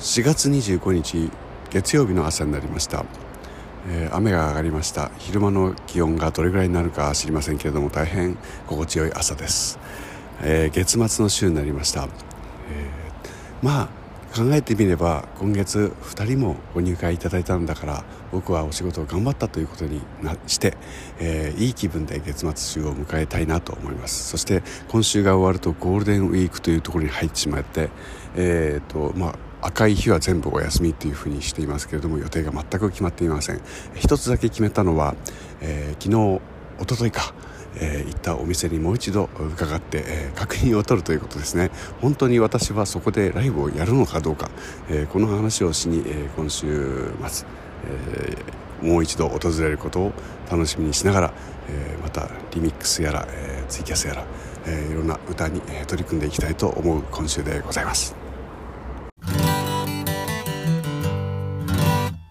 4月25日月曜日の朝になりました、えー、雨が上がりました。昼間の気温がどれぐらいになるか知りませんけれども大変心地よい朝です、えー、月末の週になりました、えー、まあ考えてみれば今月2人もご入会いただいたんだから僕はお仕事を頑張ったということになして、えー、いい気分で月末週を迎えたいなと思います。そして今週が終わるとゴールデンウィークというところに入ってしまってえっ、とまあ赤い日は全部お休みというふうにしていますけれども予定が全く決まっていません一つだけ決めたのは、えー、昨日おとといかえー、行ったお店にもう一度伺って、えー、確認を取るということですね本当に私はそこでライブをやるのかどうか、えー、この話をしに、え今週末、えもう一度訪れることを楽しみにしながら、えまたリミックスやら、えツイキャスやら、えいろんな歌に、え取り組んでいきたいと思う今週でございます。